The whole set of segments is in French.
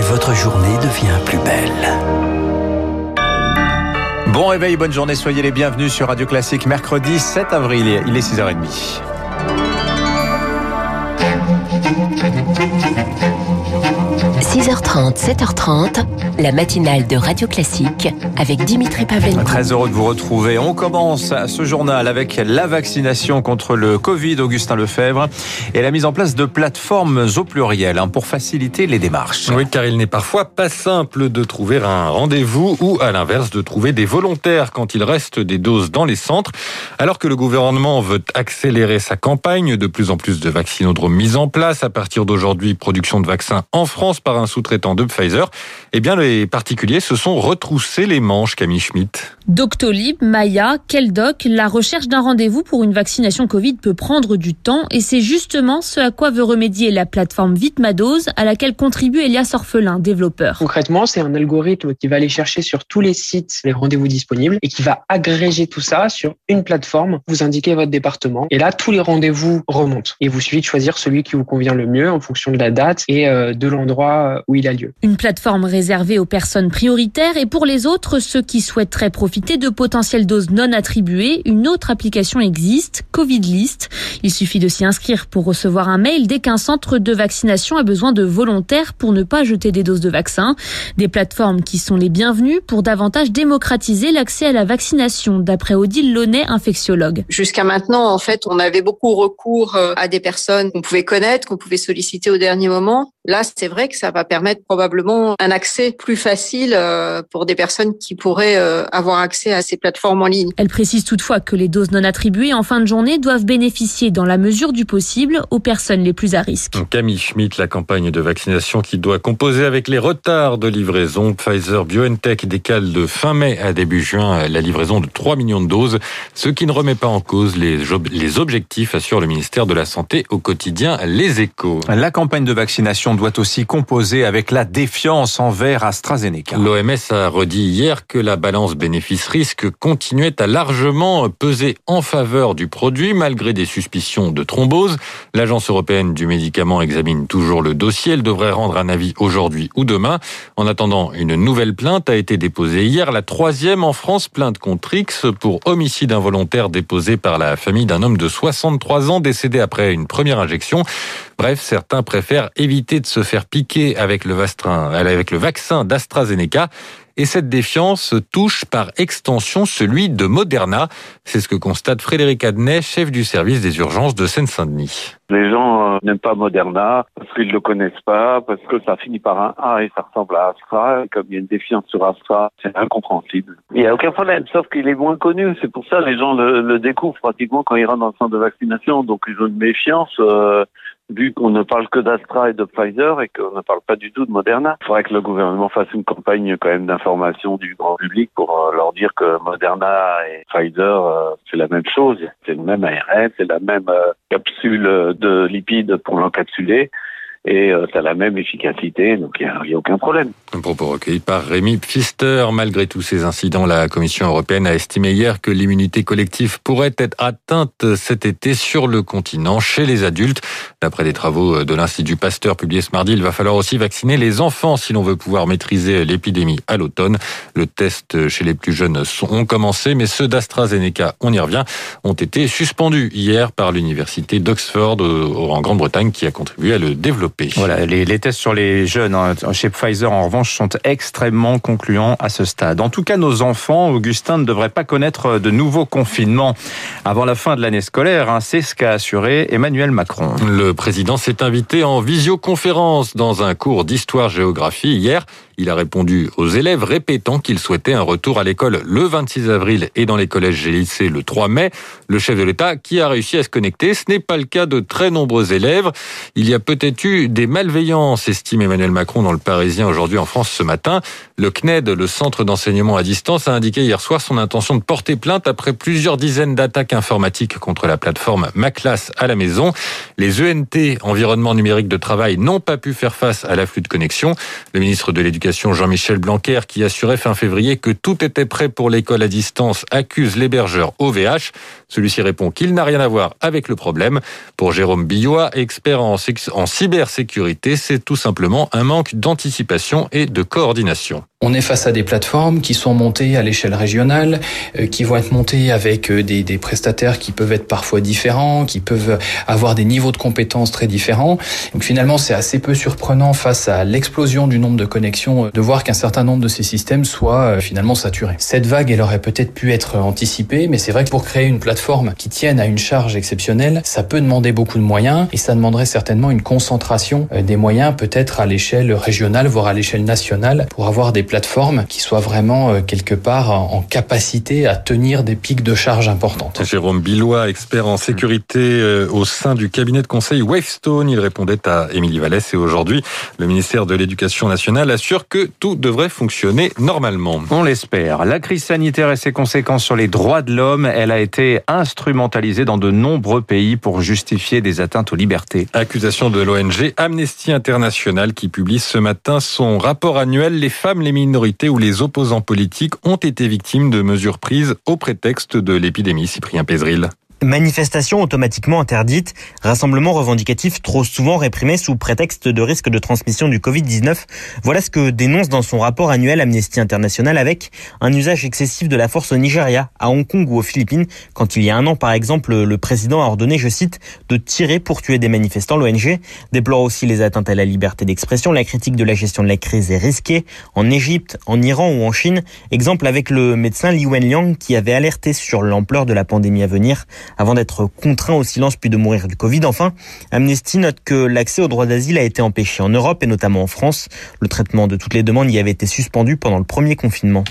et votre journée devient plus belle. Bon réveil, bonne journée, soyez les bienvenus sur Radio Classique mercredi 7 avril, il est 6h30. 6h30, 7h30, la matinale de Radio Classique avec Dimitri Pavlenko. Très heureux de vous retrouver. On commence ce journal avec la vaccination contre le Covid, Augustin Lefebvre, et la mise en place de plateformes au pluriel hein, pour faciliter les démarches. Oui, car il n'est parfois pas simple de trouver un rendez-vous ou, à l'inverse, de trouver des volontaires quand il reste des doses dans les centres. Alors que le gouvernement veut accélérer sa campagne, de plus en plus de vaccinodromes mis en place. À partir d'aujourd'hui, production de vaccins en France par un sous-traitant de Pfizer, eh bien, les particuliers se sont retroussés les manches, Camille Schmitt. Doctolib, Maya, Keldoc, la recherche d'un rendez-vous pour une vaccination Covid peut prendre du temps et c'est justement ce à quoi veut remédier la plateforme Vitmadose à laquelle contribue Elias Orphelin, développeur. Concrètement, c'est un algorithme qui va aller chercher sur tous les sites les rendez-vous disponibles et qui va agréger tout ça sur une plateforme. Vous indiquez votre département et là, tous les rendez-vous remontent. Et vous suffit de choisir celui qui vous convient le mieux en fonction de la date et euh, de l'endroit où il a lieu. Une plateforme réservée aux personnes prioritaires et pour les autres, ceux qui souhaiteraient profiter de potentielles doses non attribuées, une autre application existe, Covid List. Il suffit de s'y inscrire pour recevoir un mail dès qu'un centre de vaccination a besoin de volontaires pour ne pas jeter des doses de vaccin. Des plateformes qui sont les bienvenues pour davantage démocratiser l'accès à la vaccination, d'après Odile Launay, infectiologue. Jusqu'à maintenant, en fait, on avait beaucoup recours euh, à des personnes qu'on pouvait connaître, qu'on pouvait solliciter au dernier moment. Là, c'est vrai que ça va permettre probablement un accès plus facile euh, pour des personnes qui pourraient euh, avoir accès à ces plateformes en ligne. Elle précise toutefois que les doses non attribuées en fin de journée doivent bénéficier dans la mesure du possible aux personnes les plus à risque. Camille Schmitt, la campagne de vaccination qui doit composer avec les retards de livraison. Pfizer BioNTech décale de fin mai à début juin la livraison de 3 millions de doses, ce qui ne remet pas en cause les, les objectifs, assure le ministère de la Santé au quotidien Les Échos. La campagne de vaccination doit aussi composer avec la défiance envers AstraZeneca. L'OMS a redit hier que la balance bénéfice-risque continuait à largement peser en faveur du produit malgré des suspicions de thrombose. L'Agence européenne du médicament examine toujours le dossier. Elle devrait rendre un avis aujourd'hui ou demain. En attendant, une nouvelle plainte a été déposée hier, la troisième en France, plainte contre X pour homicide involontaire déposé par la famille d'un homme de 63 ans décédé après une première injection. Bref, certains préfèrent éviter de se faire piquer avec le, avec le vaccin d'AstraZeneca. Et cette défiance touche par extension celui de Moderna. C'est ce que constate Frédéric Adnet, chef du service des urgences de Seine-Saint-Denis. Les gens euh, n'aiment pas Moderna parce qu'ils ne le connaissent pas, parce que ça finit par un A et ça ressemble à Astra. Et comme il y a une défiance sur Astra, c'est incompréhensible. Il n'y a aucun problème, sauf qu'il est moins connu. C'est pour ça que les gens le, le, découvrent pratiquement quand ils rentrent dans le centre de vaccination. Donc ils ont une méfiance. Euh, vu qu'on ne parle que d'Astra et de Pfizer et qu'on ne parle pas du tout de Moderna. Il faudrait que le gouvernement fasse une campagne quand même d'information du grand public pour euh, leur dire que Moderna et Pfizer, euh, c'est la même chose. C'est le même ARN, c'est la même euh, capsule de lipides pour l'encapsuler et euh, ça a la même efficacité, donc il n'y a, a, aucun problème. Un propos recueilli par Rémi Pfister. Malgré tous ces incidents, la Commission européenne a estimé hier que l'immunité collective pourrait être atteinte cet été sur le continent chez les adultes. D'après des travaux de l'Institut Pasteur publiés ce mardi, il va falloir aussi vacciner les enfants si l'on veut pouvoir maîtriser l'épidémie à l'automne. Le test chez les plus jeunes ont commencé, mais ceux d'AstraZeneca, on y revient, ont été suspendus hier par l'université d'Oxford en Grande-Bretagne qui a contribué à le développer. Voilà, les, les, tests sur les jeunes hein, chez Pfizer, en revanche, sont extrêmement concluants à ce stade. En tout cas, nos enfants, Augustin, ne devraient pas connaître de nouveaux confinements avant la fin de l'année scolaire. Hein. C'est ce qu'a assuré Emmanuel Macron. Le président s'est invité en visioconférence dans un cours d'histoire-géographie hier. Il a répondu aux élèves répétant qu'il souhaitait un retour à l'école le 26 avril et dans les collèges et lycées le 3 mai. Le chef de l'État qui a réussi à se connecter, ce n'est pas le cas de très nombreux élèves. Il y a peut-être eu des malveillances, estime Emmanuel Macron dans le Parisien aujourd'hui en France ce matin. Le CNED, le Centre d'enseignement à distance, a indiqué hier soir son intention de porter plainte après plusieurs dizaines d'attaques informatiques contre la plateforme Maclass à la maison. Les ENT, environnement numérique de travail, n'ont pas pu faire face à l'afflux de connexion. Le ministre de l'Éducation Jean-Michel Blanquer, qui assurait fin février que tout était prêt pour l'école à distance, accuse l'hébergeur OVH. Celui-ci répond qu'il n'a rien à voir avec le problème. Pour Jérôme Billois, expert en cybersécurité, c'est tout simplement un manque d'anticipation et de coordination. On est face à des plateformes qui sont montées à l'échelle régionale, euh, qui vont être montées avec euh, des, des, prestataires qui peuvent être parfois différents, qui peuvent avoir des niveaux de compétences très différents. Donc finalement, c'est assez peu surprenant face à l'explosion du nombre de connexions euh, de voir qu'un certain nombre de ces systèmes soient finalement saturés. Cette vague, elle aurait peut-être pu être anticipée, mais c'est vrai que pour créer une plateforme qui tienne à une charge exceptionnelle, ça peut demander beaucoup de moyens et ça demanderait certainement une concentration des moyens peut-être à l'échelle régionale, voire à l'échelle nationale, pour avoir des plateforme qui soit vraiment euh, quelque part en capacité à tenir des pics de charge importantes. Jérôme Billois, expert en sécurité euh, au sein du cabinet de conseil Wavestone, il répondait à Émilie Vallès et aujourd'hui, le ministère de l'Éducation nationale assure que tout devrait fonctionner normalement. On l'espère. La crise sanitaire et ses conséquences sur les droits de l'homme, elle a été instrumentalisée dans de nombreux pays pour justifier des atteintes aux libertés. Accusation de l'ONG Amnesty International qui publie ce matin son rapport annuel Les femmes, les minorités ou les opposants politiques ont été victimes de mesures prises au prétexte de l'épidémie. Cyprien Pézril. Manifestations automatiquement interdites, rassemblements revendicatifs trop souvent réprimés sous prétexte de risque de transmission du Covid-19. Voilà ce que dénonce dans son rapport annuel Amnesty International avec un usage excessif de la force au Nigeria, à Hong Kong ou aux Philippines. Quand il y a un an, par exemple, le président a ordonné, je cite, de tirer pour tuer des manifestants. L'ONG déplore aussi les atteintes à la liberté d'expression. La critique de la gestion de la crise est risquée. En Égypte, en Iran ou en Chine, exemple avec le médecin Li Wenliang qui avait alerté sur l'ampleur de la pandémie à venir avant d'être contraint au silence puis de mourir du Covid. Enfin, Amnesty note que l'accès au droit d'asile a été empêché en Europe et notamment en France. Le traitement de toutes les demandes y avait été suspendu pendant le premier confinement.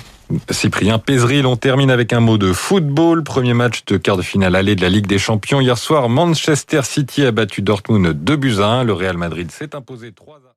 Cyprien Pézril, on termine avec un mot de football. Premier match de quart de finale aller de la Ligue des Champions. Hier soir, Manchester City a battu Dortmund 2 buts à 1. Le Real Madrid s'est imposé 3 à